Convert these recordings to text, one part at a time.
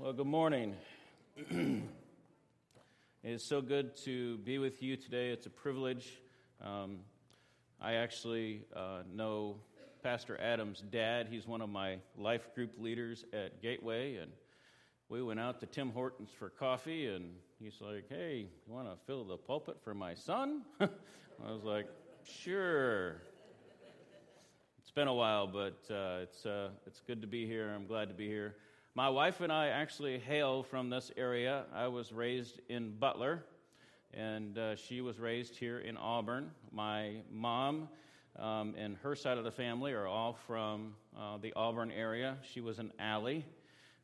Well, good morning. it is so good to be with you today. It's a privilege. Um, I actually uh, know Pastor Adam's dad. He's one of my life group leaders at Gateway, and we went out to Tim Hortons for coffee, and he's like, "Hey, you want to fill the pulpit for my son?" I was like, "Sure." It's been a while, but uh, it's uh, it's good to be here. I'm glad to be here. My wife and I actually hail from this area. I was raised in Butler, and uh, she was raised here in Auburn. My mom um, and her side of the family are all from uh, the Auburn area. She was an Alley.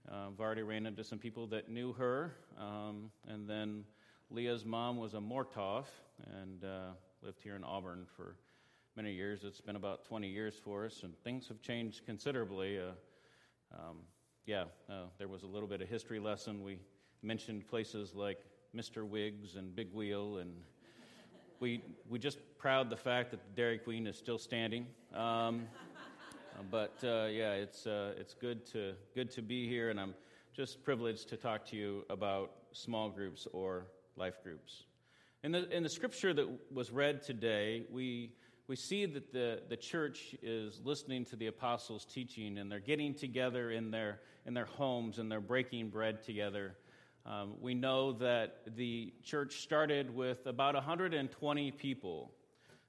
Uh, I've already ran into some people that knew her. Um, and then Leah's mom was a Mortov and uh, lived here in Auburn for many years. It's been about 20 years for us, and things have changed considerably. Uh, um, yeah, uh, there was a little bit of history lesson. We mentioned places like Mr. Wiggs and Big Wheel, and we we just proud the fact that the Dairy Queen is still standing. Um, but uh, yeah, it's uh, it's good to good to be here, and I'm just privileged to talk to you about small groups or life groups. In the in the scripture that was read today, we we see that the, the church is listening to the apostles' teaching and they're getting together in their, in their homes and they're breaking bread together. Um, we know that the church started with about 120 people.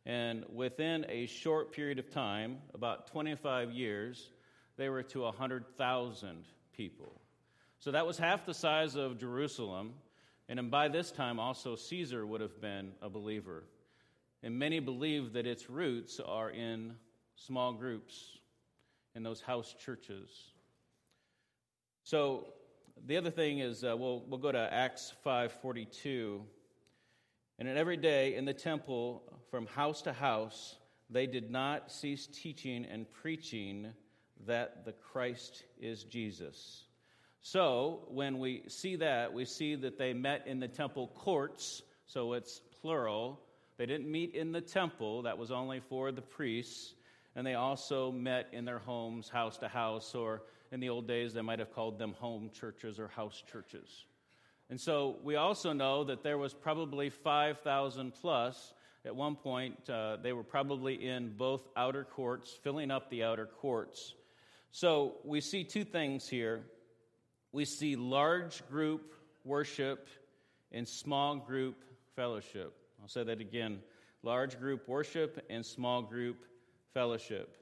And within a short period of time, about 25 years, they were to 100,000 people. So that was half the size of Jerusalem. And by this time, also Caesar would have been a believer. And many believe that its roots are in small groups, in those house churches. So the other thing is uh, we'll, we'll go to Acts 5.42. And in every day in the temple, from house to house, they did not cease teaching and preaching that the Christ is Jesus. So when we see that, we see that they met in the temple courts, so it's plural, they didn't meet in the temple, that was only for the priests. And they also met in their homes, house to house, or in the old days, they might have called them home churches or house churches. And so we also know that there was probably 5,000 plus. At one point, uh, they were probably in both outer courts, filling up the outer courts. So we see two things here. We see large group worship and small group fellowship. I'll say that again large group worship and small group fellowship.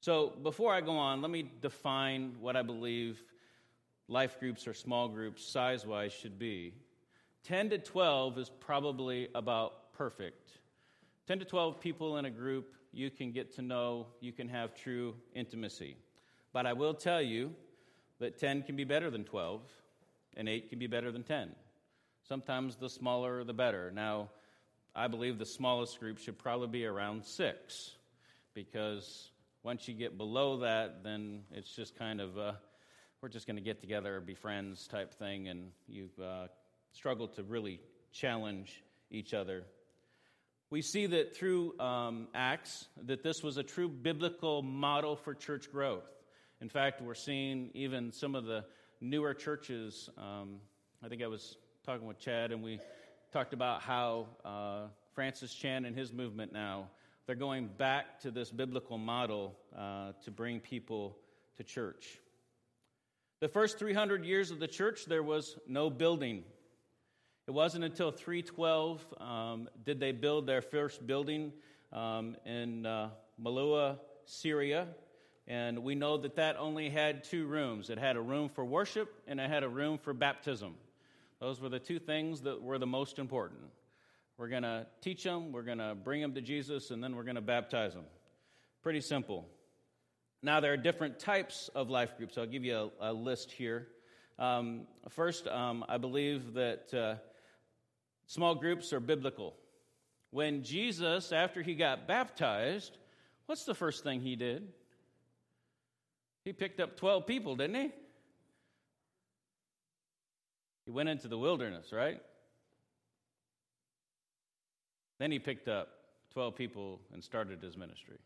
So, before I go on, let me define what I believe life groups or small groups size wise should be. 10 to 12 is probably about perfect. 10 to 12 people in a group, you can get to know, you can have true intimacy. But I will tell you that 10 can be better than 12, and 8 can be better than 10. Sometimes the smaller, the better. Now, I believe the smallest group should probably be around six, because once you get below that, then it's just kind of, we're just going to get together, be friends type thing, and you've uh, struggled to really challenge each other. We see that through um, Acts that this was a true biblical model for church growth. In fact, we're seeing even some of the newer churches. Um, I think I was talking with Chad, and we talked about how uh, Francis Chan and his movement now they're going back to this biblical model uh, to bring people to church. The first 300 years of the church, there was no building. It wasn't until 312 um, did they build their first building um, in uh, Malua, Syria. And we know that that only had two rooms it had a room for worship and it had a room for baptism. Those were the two things that were the most important. We're going to teach them, we're going to bring them to Jesus, and then we're going to baptize them. Pretty simple. Now, there are different types of life groups. I'll give you a, a list here. Um, first, um, I believe that uh, small groups are biblical. When Jesus, after he got baptized, what's the first thing he did? He picked up 12 people, didn't he? He went into the wilderness, right? Then he picked up 12 people and started his ministry.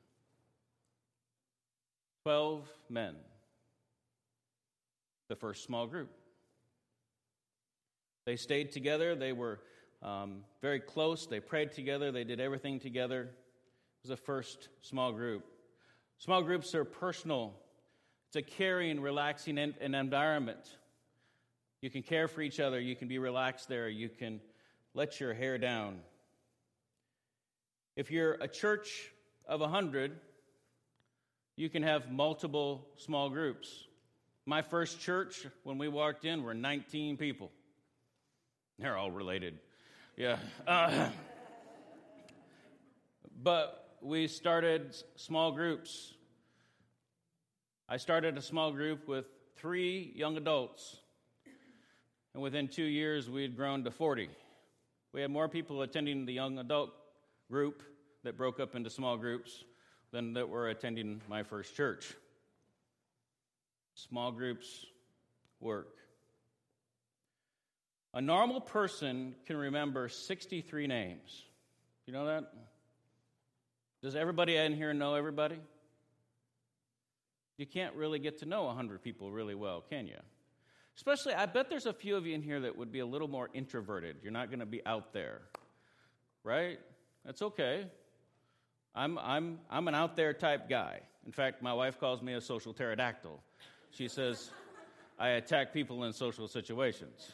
12 men. the first small group. They stayed together, they were um, very close, they prayed together, they did everything together. It was the first small group. Small groups are personal, it's a caring, relaxing environment. You can care for each other, you can be relaxed there, you can let your hair down. If you're a church of 100, you can have multiple small groups. My first church, when we walked in, were 19 people. They're all related. Yeah. Uh, but we started small groups. I started a small group with three young adults. And within two years, we had grown to 40. We had more people attending the young adult group that broke up into small groups than that were attending my first church. Small groups work. A normal person can remember 63 names. You know that? Does everybody in here know everybody? You can't really get to know 100 people really well, can you? Especially, I bet there's a few of you in here that would be a little more introverted. You're not going to be out there, right? That's okay. I'm, I'm, I'm an out there type guy. In fact, my wife calls me a social pterodactyl. She says, I attack people in social situations.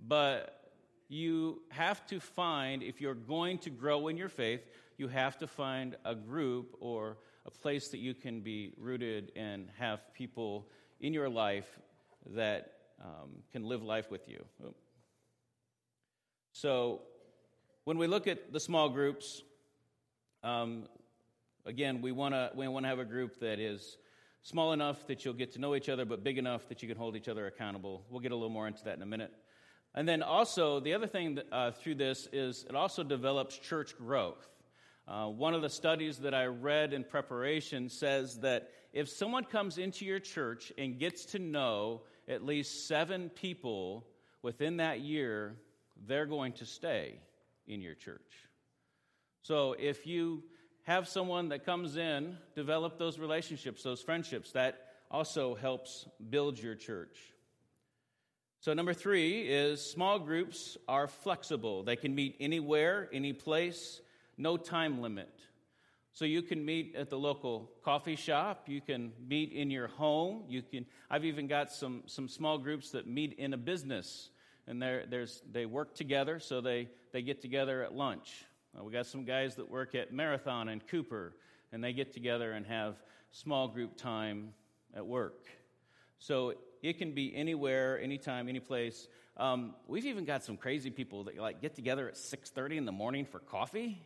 But you have to find, if you're going to grow in your faith, you have to find a group or a place that you can be rooted and have people in your life that um, can live life with you. So, when we look at the small groups, um, again, we want to we want to have a group that is small enough that you'll get to know each other, but big enough that you can hold each other accountable. We'll get a little more into that in a minute. And then also, the other thing that, uh, through this is it also develops church growth. Uh, one of the studies that I read in preparation says that if someone comes into your church and gets to know at least seven people within that year, they're going to stay in your church. So if you have someone that comes in, develop those relationships, those friendships, that also helps build your church. So, number three is small groups are flexible. They can meet anywhere, any place, no time limit. So you can meet at the local coffee shop. You can meet in your home. You can. I've even got some some small groups that meet in a business and they there's they work together, so they, they get together at lunch. Uh, we got some guys that work at Marathon and Cooper, and they get together and have small group time at work. So it can be anywhere, anytime, any place. Um, we've even got some crazy people that like get together at 6:30 in the morning for coffee.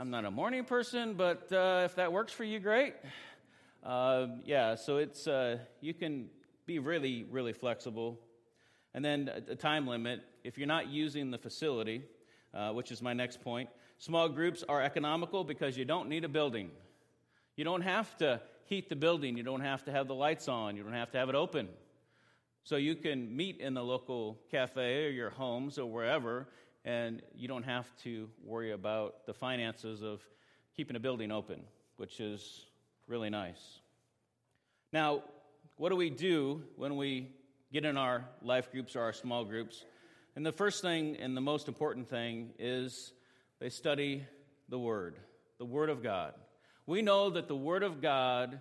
I'm not a morning person, but uh, if that works for you, great. Uh, yeah, so it's uh, you can be really, really flexible. And then a time limit if you're not using the facility, uh, which is my next point. Small groups are economical because you don't need a building. You don't have to heat the building, you don't have to have the lights on, you don't have to have it open. So you can meet in the local cafe or your homes or wherever, and you don't have to worry about the finances of keeping a building open, which is really nice. Now, what do we do when we get in our life groups or our small groups. And the first thing and the most important thing is they study the Word, the Word of God. We know that the Word of God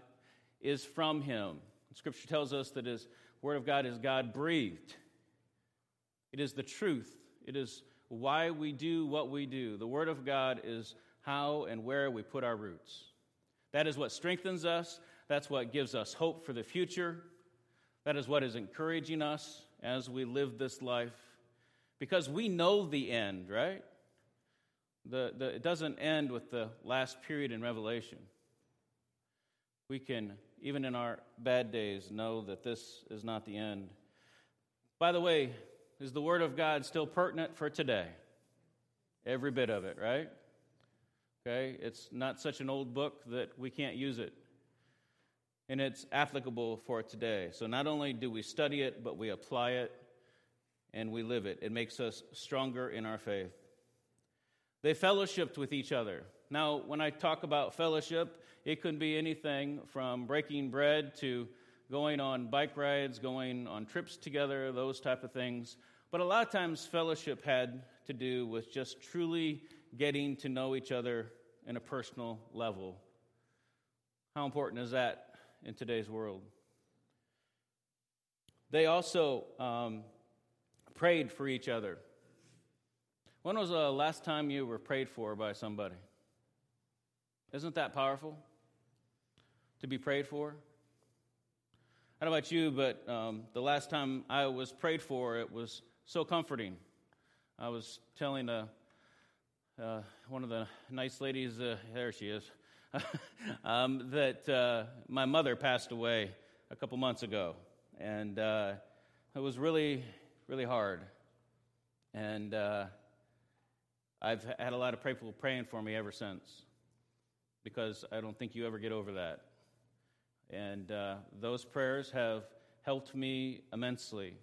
is from Him. Scripture tells us that His Word of God is God breathed. It is the truth. It is why we do what we do. The Word of God is how and where we put our roots. That is what strengthens us. That's what gives us hope for the future. That is what is encouraging us as we live this life. Because we know the end, right? The, the, it doesn't end with the last period in Revelation. We can, even in our bad days, know that this is not the end. By the way, is the Word of God still pertinent for today? Every bit of it, right? Okay? It's not such an old book that we can't use it and it's applicable for today. So not only do we study it, but we apply it and we live it. It makes us stronger in our faith. They fellowshipped with each other. Now, when I talk about fellowship, it could be anything from breaking bread to going on bike rides, going on trips together, those type of things. But a lot of times, fellowship had to do with just truly getting to know each other in a personal level. How important is that in today's world? They also um, prayed for each other. When was the last time you were prayed for by somebody? Isn't that powerful? To be prayed for? I don't know about you, but um, the last time I was prayed for, it was so comforting. I was telling a, uh, uh, one of the nice ladies, uh, there she is, um, that uh, my mother passed away a couple months ago. And uh, it was really, really hard. And uh, I've had a lot of people praying for me ever since because I don't think you ever get over that. And those prayers have helped me immensely.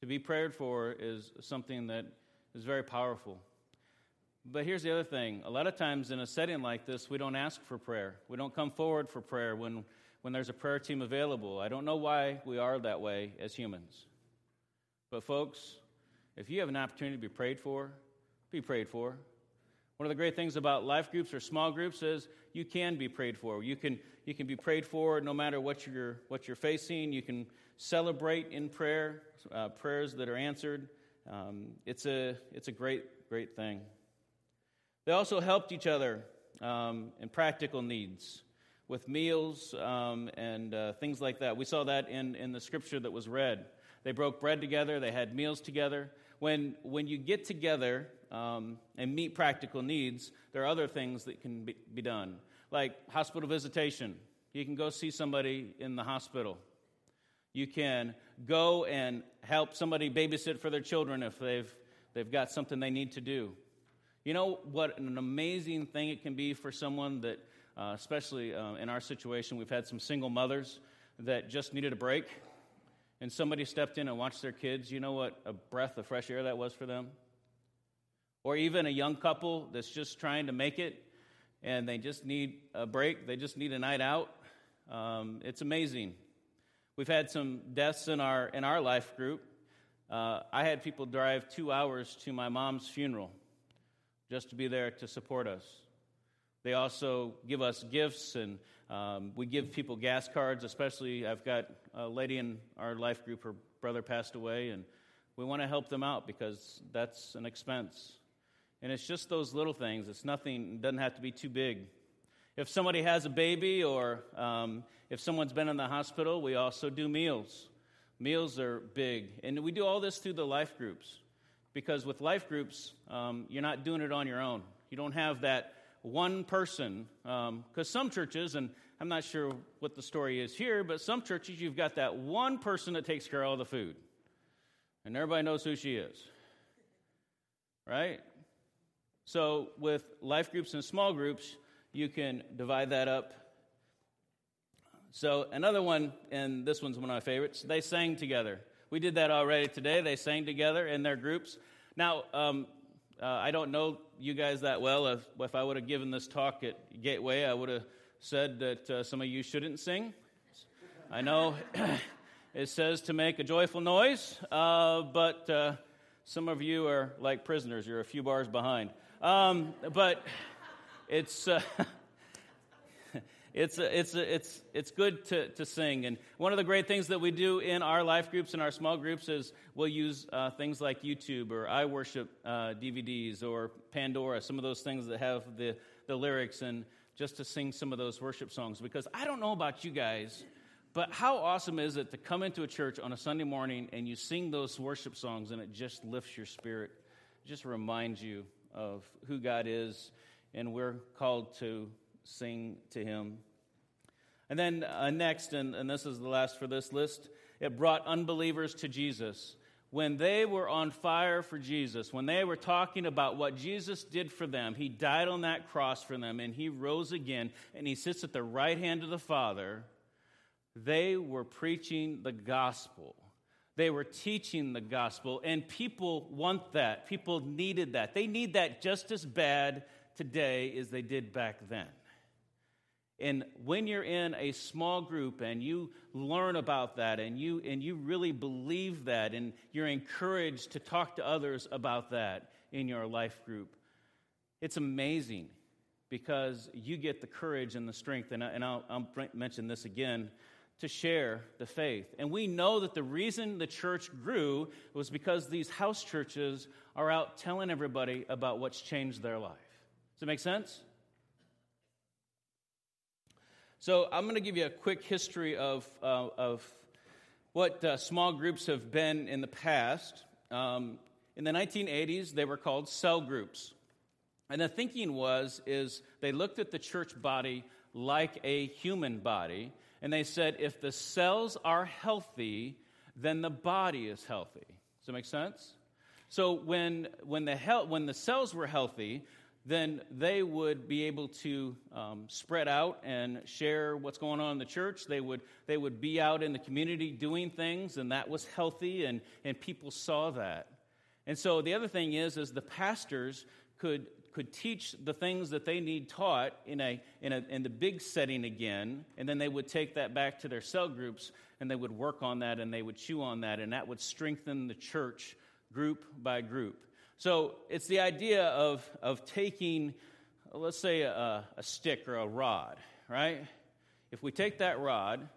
To be prayed for is something that is very powerful. But here's the other thing a lot of times in a setting like this, we don't ask for prayer. We don't come forward for prayer when, when there's a prayer team available. I don't know why we are that way as humans. But, folks, if you have an opportunity to be prayed for, be prayed for. One of the great things about life groups or small groups is you can be prayed for. You can, you can be prayed for no matter what you're, what you're facing. You can celebrate in prayer, uh, prayers that are answered. Um, it's, a, it's a great, great thing. They also helped each other um, in practical needs with meals um, and uh, things like that. We saw that in, in the scripture that was read. They broke bread together, they had meals together. When, when you get together um, and meet practical needs, there are other things that can be, be done, like hospital visitation. You can go see somebody in the hospital. You can go and help somebody babysit for their children if they've, they've got something they need to do. You know what an amazing thing it can be for someone that, uh, especially uh, in our situation, we've had some single mothers that just needed a break, and somebody stepped in and watched their kids. You know what a breath of fresh air that was for them? Or even a young couple that's just trying to make it and they just need a break, they just need a night out. Um, it's amazing. We've had some deaths in our, in our life group. Uh, I had people drive two hours to my mom's funeral just to be there to support us. They also give us gifts, and um, we give people gas cards, especially. I've got a lady in our life group, her brother passed away, and we want to help them out because that's an expense. And it's just those little things. It's nothing, it doesn't have to be too big. If somebody has a baby or um, if someone's been in the hospital, we also do meals. Meals are big. And we do all this through the life groups because with life groups, um, you're not doing it on your own. You don't have that one person. Because um, some churches, and I'm not sure what the story is here, but some churches, you've got that one person that takes care of all the food. And everybody knows who she is. Right? So, with life groups and small groups, you can divide that up. So, another one, and this one's one of my favorites, they sang together. We did that already today. They sang together in their groups. Now, um, uh, I don't know you guys that well. If, if I would have given this talk at Gateway, I would have said that uh, some of you shouldn't sing. I know it says to make a joyful noise, uh, but uh, some of you are like prisoners. You're a few bars behind. Um, but it's. Uh, it's, it's, it's, it's good to, to sing. And one of the great things that we do in our life groups and our small groups is we'll use uh, things like YouTube or iWorship uh, DVDs or Pandora, some of those things that have the, the lyrics, and just to sing some of those worship songs. Because I don't know about you guys, but how awesome is it to come into a church on a Sunday morning and you sing those worship songs and it just lifts your spirit? It just reminds you of who God is, and we're called to sing to Him. And then uh, next, and, and this is the last for this list, it brought unbelievers to Jesus. When they were on fire for Jesus, when they were talking about what Jesus did for them, He died on that cross for them, and He rose again, and He sits at the right hand of the Father, they were preaching the gospel. They were teaching the gospel, and people want that. People needed that. They need that just as bad today as they did back then. And when you're in a small group and you learn about that and you, and you really believe that and you're encouraged to talk to others about that in your life group, it's amazing because you get the courage and the strength. And, and I'll, I'll mention this again to share the faith. And we know that the reason the church grew was because these house churches are out telling everybody about what's changed their life. Does it make sense? So I'm going to give you a quick history of, uh, of what uh, small groups have been in the past. Um, in the 1980s, they were called cell groups. And the thinking was is they looked at the church body like a human body, and they said if the cells are healthy, then the body is healthy. Does that make sense? So when when the he- when the cells were healthy, then they would be able to um, spread out and share what's going on in the church. They would, they would be out in the community doing things, and that was healthy, and, and people saw that. And so the other thing is, is the pastors could, could teach the things that they need taught in, a, in, a, in the big setting again, and then they would take that back to their cell groups, and they would work on that, and they would chew on that, and that would strengthen the church group by group. So it's the idea of, of taking, let's say, a, a stick or a rod, right? If we take that rod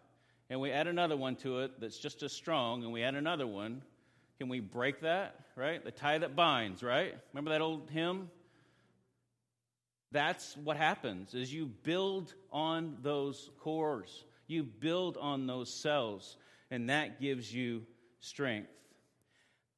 and we add another one to it that's just as strong, and we add another one, can we break that, right? The tie that binds, right? Remember that old hymn? That's what happens is you build on those cores. You build on those cells, and that gives you strength.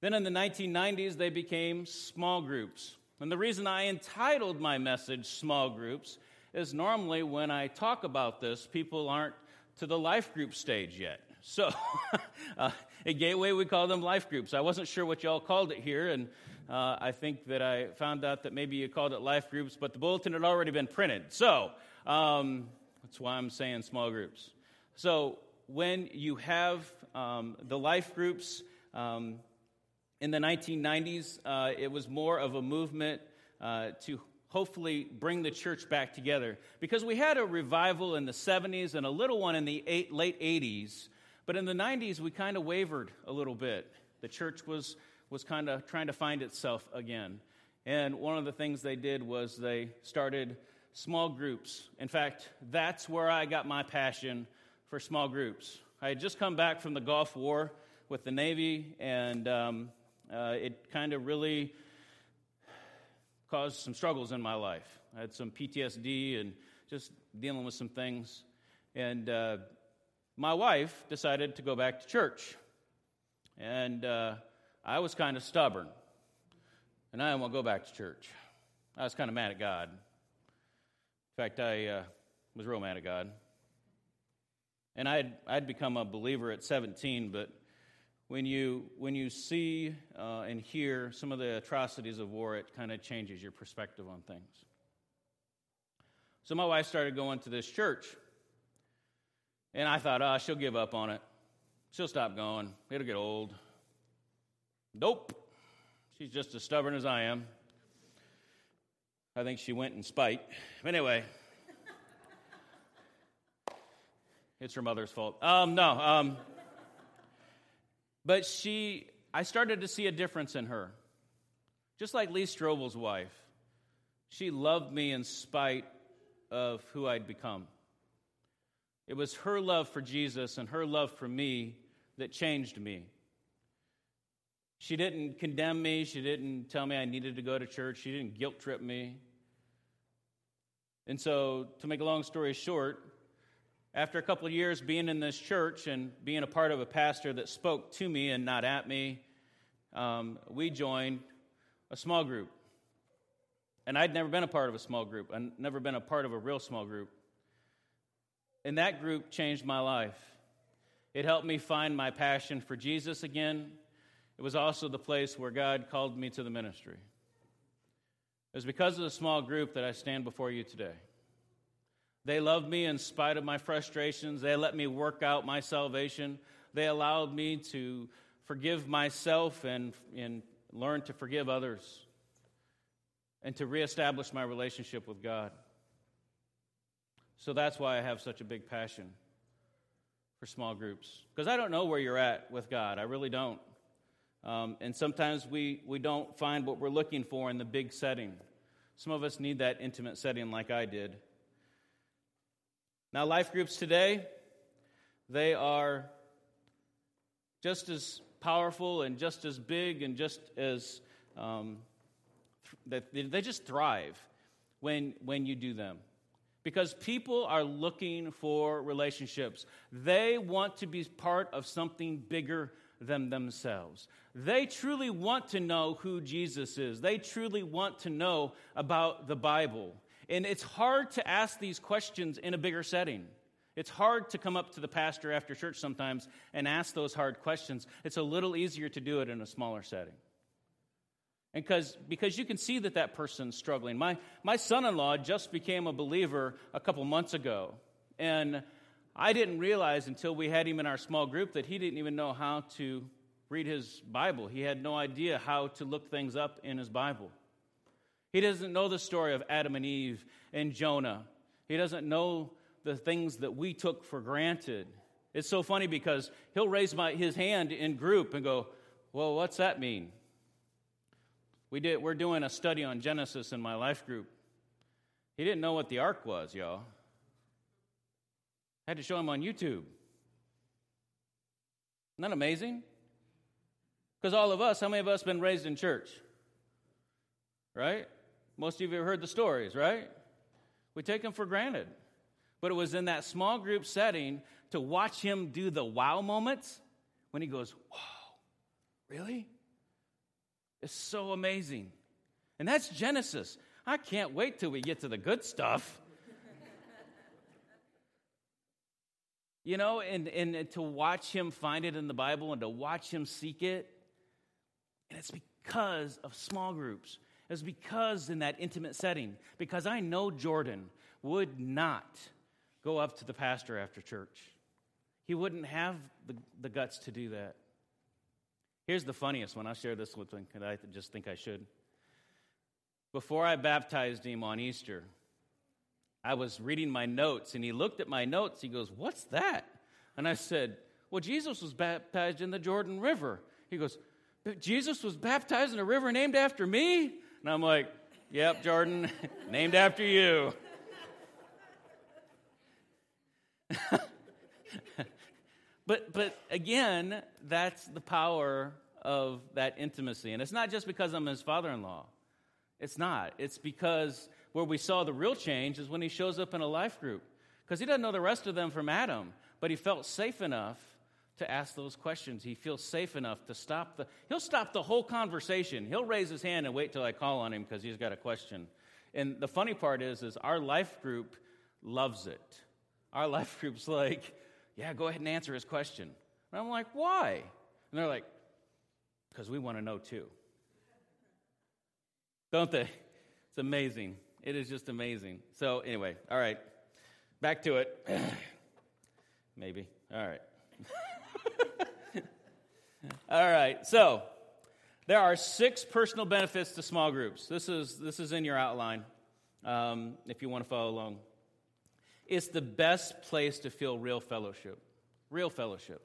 Then in the 1990s, they became small groups. And the reason I entitled my message Small Groups is normally when I talk about this, people aren't to the life group stage yet. So uh, at Gateway, we call them life groups. I wasn't sure what y'all called it here, and uh, I think that I found out that maybe you called it life groups, but the bulletin had already been printed. So um, that's why I'm saying small groups. So when you have um, the life groups, um, in the 1990s, uh, it was more of a movement uh, to hopefully bring the church back together because we had a revival in the 70s and a little one in the eight, late 80s. But in the 90s, we kind of wavered a little bit. The church was, was kind of trying to find itself again. And one of the things they did was they started small groups. In fact, that's where I got my passion for small groups. I had just come back from the Gulf War with the Navy, and um, uh, it kind of really caused some struggles in my life. I had some PTSD and just dealing with some things. And uh, my wife decided to go back to church. And uh, I was kind of stubborn. And I to go back to church. I was kind of mad at God. In fact, I uh, was real mad at God. And I'd, I'd become a believer at 17, but when you, when you see uh, and hear some of the atrocities of war, it kind of changes your perspective on things. So my wife started going to this church. And I thought, oh, she'll give up on it. She'll stop going. It'll get old. Nope. She's just as stubborn as I am. I think she went in spite. Anyway, it's her mother's fault. Um, no. Um, but she, I started to see a difference in her. Just like Lee Strobel's wife, she loved me in spite of who I'd become. It was her love for Jesus and her love for me that changed me. She didn't condemn me. She didn't tell me I needed to go to church. She didn't guilt trip me. And so, to make a long story short, after a couple of years being in this church and being a part of a pastor that spoke to me and not at me, um, we joined a small group. And I'd never been a part of a small group, I'd never been a part of a real small group. And that group changed my life. It helped me find my passion for Jesus again. It was also the place where God called me to the ministry. It was because of the small group that I stand before you today. They loved me in spite of my frustrations. They let me work out my salvation. They allowed me to forgive myself and, and learn to forgive others and to reestablish my relationship with God. So that's why I have such a big passion for small groups. Because I don't know where you're at with God. I really don't. Um, and sometimes we, we don't find what we're looking for in the big setting. Some of us need that intimate setting like I did. Now, life groups today, they are just as powerful and just as big and just as um, th- they just thrive when, when you do them because people are looking for relationships. They want to be part of something bigger than themselves. They truly want to know who Jesus is, they truly want to know about the Bible. And it's hard to ask these questions in a bigger setting. It's hard to come up to the pastor after church sometimes and ask those hard questions. It's a little easier to do it in a smaller setting. And because, because you can see that that person's struggling. My, my son in law just became a believer a couple months ago. And I didn't realize until we had him in our small group that he didn't even know how to read his Bible. He had no idea how to look things up in his Bible. He doesn't know the story of Adam and Eve and Jonah. He doesn't know the things that we took for granted. It's so funny because he'll raise my, his hand in group and go, Well, what's that mean? We did, we're doing a study on Genesis in my life group. He didn't know what the ark was, y'all. I had to show him on YouTube. Isn't that amazing? Because all of us, how many of us been raised in church? Right? Most of you have heard the stories, right? We take them for granted. But it was in that small group setting to watch him do the wow moments when he goes, Wow, really? It's so amazing. And that's Genesis. I can't wait till we get to the good stuff. you know, and, and to watch him find it in the Bible and to watch him seek it. And it's because of small groups. It's because in that intimate setting, because I know Jordan would not go up to the pastor after church. He wouldn't have the, the guts to do that. Here's the funniest one. I'll share this with him because I just think I should. Before I baptized him on Easter, I was reading my notes and he looked at my notes. He goes, What's that? And I said, Well, Jesus was baptized in the Jordan River. He goes, Jesus was baptized in a river named after me? And I'm like, Yep, Jordan, named after you. But, but again, that's the power of that intimacy. And it's not just because I'm his father in law. It's not. It's because where we saw the real change is when he shows up in a life group. Because he doesn't know the rest of them from Adam, but he felt safe enough to ask those questions. He feels safe enough to stop the. He'll stop the whole conversation. He'll raise his hand and wait till I call on him because he's got a question. And the funny part is, is our life group loves it. Our life group's like, yeah, go ahead and answer his question. And I'm like, Why? And they're like, Because we want to know too. Don't they? It's amazing. It is just amazing. So, anyway, all right. Back to it. Maybe. All right. all right. So, there are six personal benefits to small groups. This is, this is in your outline um, if you want to follow along. It's the best place to feel real fellowship. Real fellowship.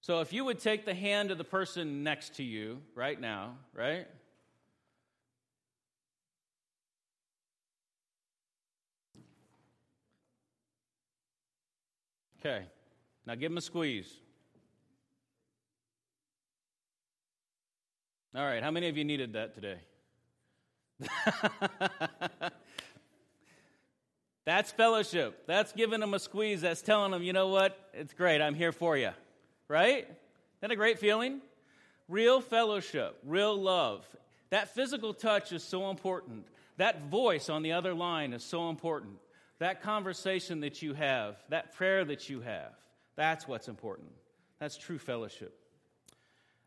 So if you would take the hand of the person next to you right now, right? Okay. Now give him a squeeze. All right. How many of you needed that today? That's fellowship. That's giving them a squeeze. That's telling them, you know what? It's great. I'm here for you. Right? Isn't that a great feeling? Real fellowship, real love. That physical touch is so important. That voice on the other line is so important. That conversation that you have, that prayer that you have, that's what's important. That's true fellowship.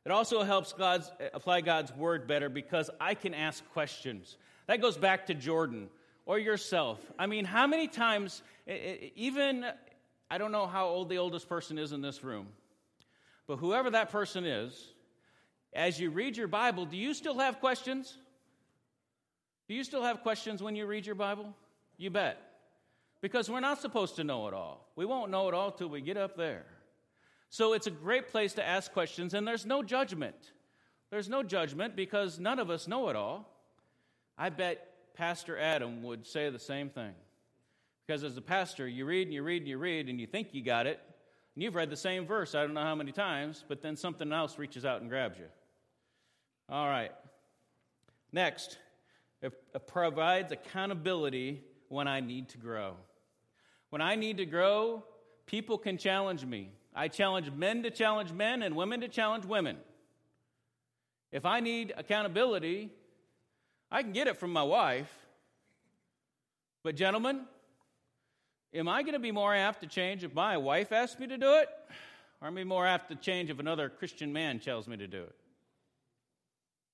It also helps God's, apply God's word better because I can ask questions. That goes back to Jordan or yourself. I mean, how many times, even, I don't know how old the oldest person is in this room, but whoever that person is, as you read your Bible, do you still have questions? Do you still have questions when you read your Bible? You bet. because we're not supposed to know it all. We won't know it all till we get up there. So it's a great place to ask questions, and there's no judgment. There's no judgment because none of us know it all. I bet Pastor Adam would say the same thing. Because as a pastor, you read and you read and you read and you think you got it, and you've read the same verse I don't know how many times, but then something else reaches out and grabs you. All right. Next, it provides accountability when I need to grow. When I need to grow, people can challenge me. I challenge men to challenge men and women to challenge women. If I need accountability, I can get it from my wife. But, gentlemen, am I going to be more apt to change if my wife asks me to do it? Or am I more apt to change if another Christian man tells me to do it?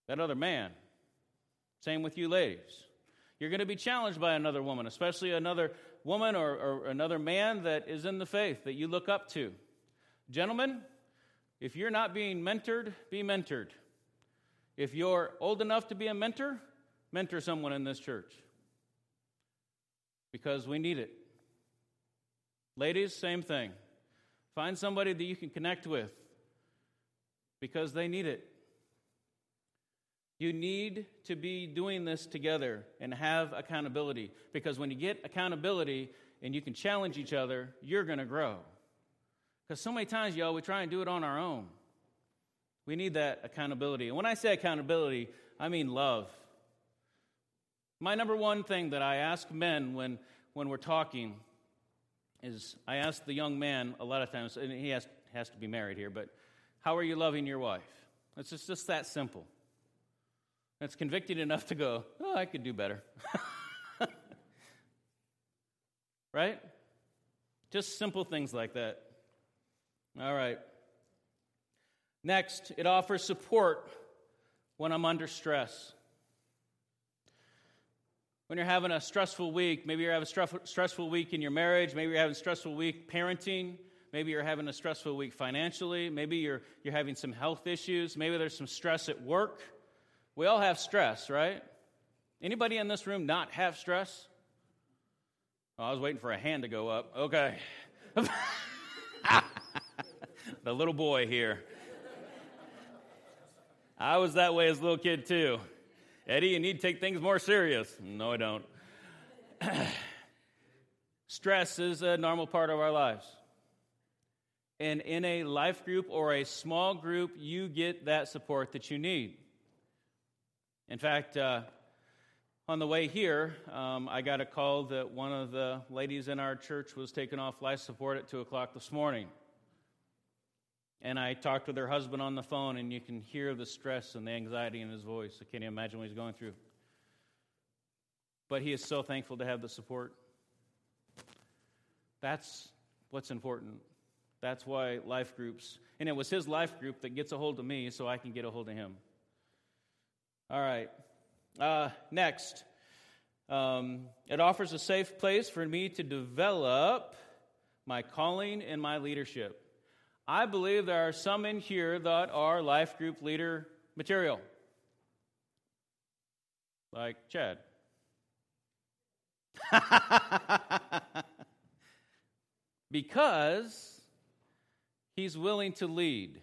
That other man. Same with you ladies. You're going to be challenged by another woman, especially another woman or, or another man that is in the faith that you look up to. Gentlemen, if you're not being mentored, be mentored. If you're old enough to be a mentor, mentor someone in this church because we need it. Ladies, same thing. Find somebody that you can connect with because they need it. You need to be doing this together and have accountability because when you get accountability and you can challenge each other, you're going to grow. Because so many times, y'all, we try and do it on our own. We need that accountability. And when I say accountability, I mean love. My number one thing that I ask men when, when we're talking is I ask the young man a lot of times, and he has, has to be married here, but how are you loving your wife? It's just, just that simple. It's convicting enough to go, oh, I could do better. right? Just simple things like that. All right. Next, it offers support when I'm under stress. When you're having a stressful week, maybe you're having a stressful week in your marriage, maybe you're having a stressful week parenting, maybe you're having a stressful week financially, maybe you're, you're having some health issues, maybe there's some stress at work. We all have stress, right? Anybody in this room not have stress? Oh, I was waiting for a hand to go up. Okay. the little boy here. I was that way as a little kid, too. Eddie, you need to take things more serious. No, I don't. Stress is a normal part of our lives. And in a life group or a small group, you get that support that you need. In fact, uh, on the way here, um, I got a call that one of the ladies in our church was taken off life support at 2 o'clock this morning. And I talked with her husband on the phone, and you can hear the stress and the anxiety in his voice. I can't even imagine what he's going through. But he is so thankful to have the support. That's what's important. That's why life groups, and it was his life group that gets a hold of me so I can get a hold of him. All right. Uh, next, um, it offers a safe place for me to develop my calling and my leadership. I believe there are some in here that are life group leader material, like Chad. because he's willing to lead.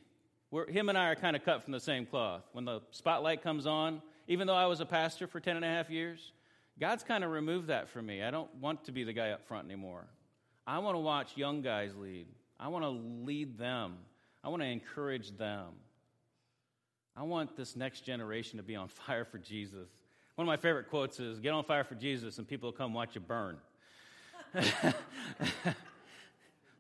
We're, him and I are kind of cut from the same cloth. When the spotlight comes on, even though I was a pastor for 10 and a half years, God's kind of removed that from me. I don't want to be the guy up front anymore. I want to watch young guys lead. I want to lead them. I want to encourage them. I want this next generation to be on fire for Jesus. One of my favorite quotes is Get on fire for Jesus, and people will come watch you burn.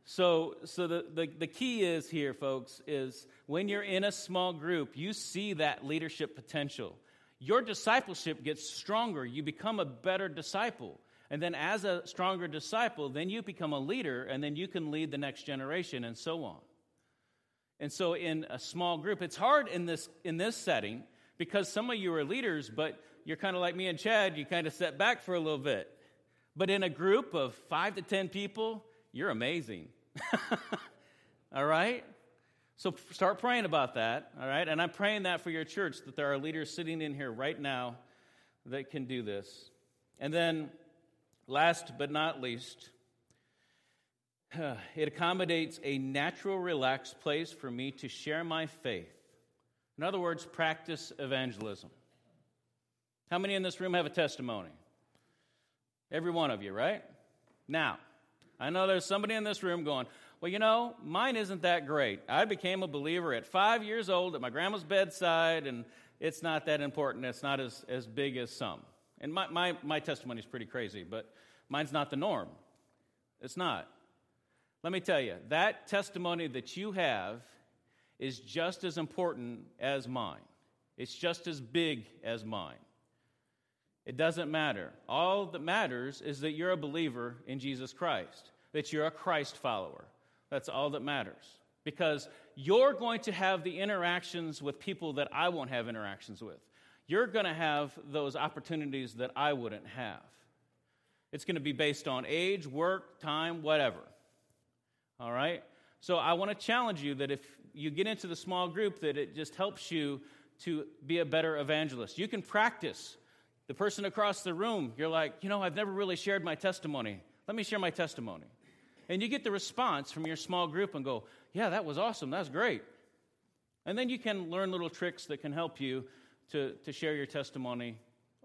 so so the, the, the key is here, folks, is when you're in a small group, you see that leadership potential. Your discipleship gets stronger. You become a better disciple. And then, as a stronger disciple, then you become a leader, and then you can lead the next generation, and so on. And so, in a small group, it's hard in this, in this setting because some of you are leaders, but you're kind of like me and Chad, you kind of set back for a little bit. But in a group of five to 10 people, you're amazing. all right? So start praying about that, all right? And I'm praying that for your church, that there are leaders sitting in here right now that can do this. And then Last but not least, it accommodates a natural, relaxed place for me to share my faith. In other words, practice evangelism. How many in this room have a testimony? Every one of you, right? Now, I know there's somebody in this room going, well, you know, mine isn't that great. I became a believer at five years old at my grandma's bedside, and it's not that important. It's not as, as big as some. And my, my, my testimony is pretty crazy, but mine's not the norm. It's not. Let me tell you, that testimony that you have is just as important as mine, it's just as big as mine. It doesn't matter. All that matters is that you're a believer in Jesus Christ, that you're a Christ follower. That's all that matters. Because you're going to have the interactions with people that I won't have interactions with. You're going to have those opportunities that I wouldn't have. It's going to be based on age, work, time, whatever. All right? So I want to challenge you that if you get into the small group, that it just helps you to be a better evangelist. You can practice. The person across the room, you're like, you know, I've never really shared my testimony. Let me share my testimony. And you get the response from your small group and go, yeah, that was awesome. That's great. And then you can learn little tricks that can help you to, to share your testimony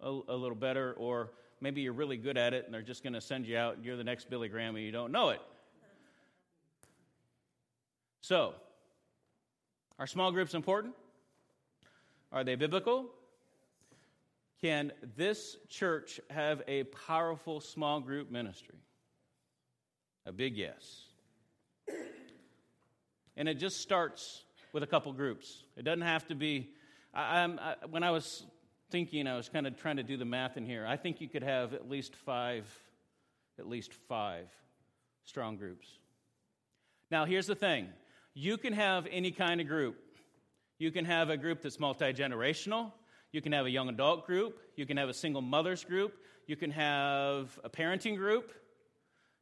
a, a little better, or maybe you're really good at it and they're just going to send you out and you're the next Billy Graham and you don't know it. So, are small groups important? Are they biblical? Can this church have a powerful small group ministry? A big yes. And it just starts with a couple groups. It doesn't have to be. I, I, when I was thinking, I was kind of trying to do the math in here. I think you could have at least five, at least five strong groups. Now, here's the thing you can have any kind of group. You can have a group that's multi generational. You can have a young adult group. You can have a single mothers group. You can have a parenting group.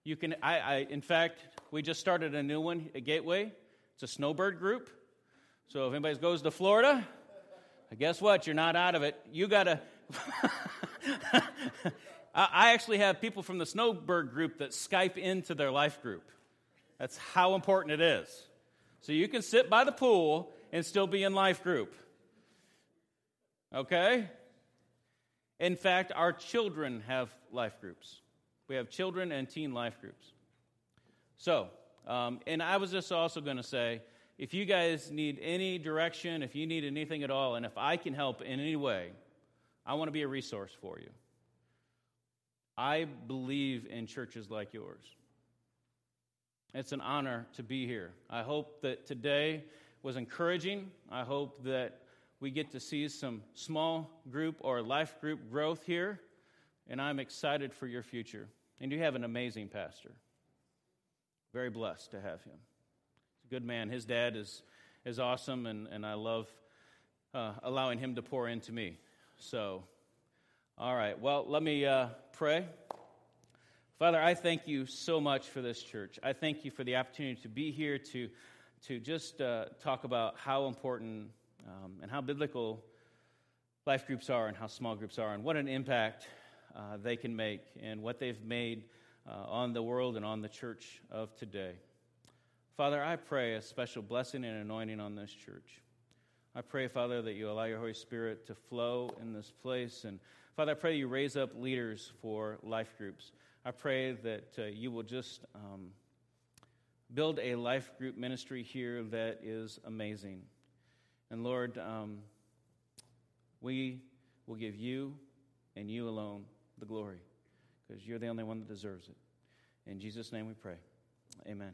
You can, I, I, in fact, we just started a new one at Gateway. It's a snowbird group. So if anybody goes to Florida, guess what? You're not out of it. You got to. I actually have people from the snowbird group that Skype into their life group. That's how important it is. So you can sit by the pool and still be in life group. Okay? In fact, our children have life groups. We have children and teen life groups. So, um, and I was just also going to say if you guys need any direction, if you need anything at all, and if I can help in any way, I want to be a resource for you. I believe in churches like yours. It's an honor to be here. I hope that today was encouraging. I hope that we get to see some small group or life group growth here, and I'm excited for your future. And you have an amazing pastor. Very blessed to have him. Good man. His dad is, is awesome, and, and I love uh, allowing him to pour into me. So, all right. Well, let me uh, pray. Father, I thank you so much for this church. I thank you for the opportunity to be here to, to just uh, talk about how important um, and how biblical life groups are and how small groups are and what an impact uh, they can make and what they've made uh, on the world and on the church of today. Father, I pray a special blessing and anointing on this church. I pray, Father, that you allow your Holy Spirit to flow in this place. And Father, I pray you raise up leaders for life groups. I pray that uh, you will just um, build a life group ministry here that is amazing. And Lord, um, we will give you and you alone the glory because you're the only one that deserves it. In Jesus' name we pray. Amen.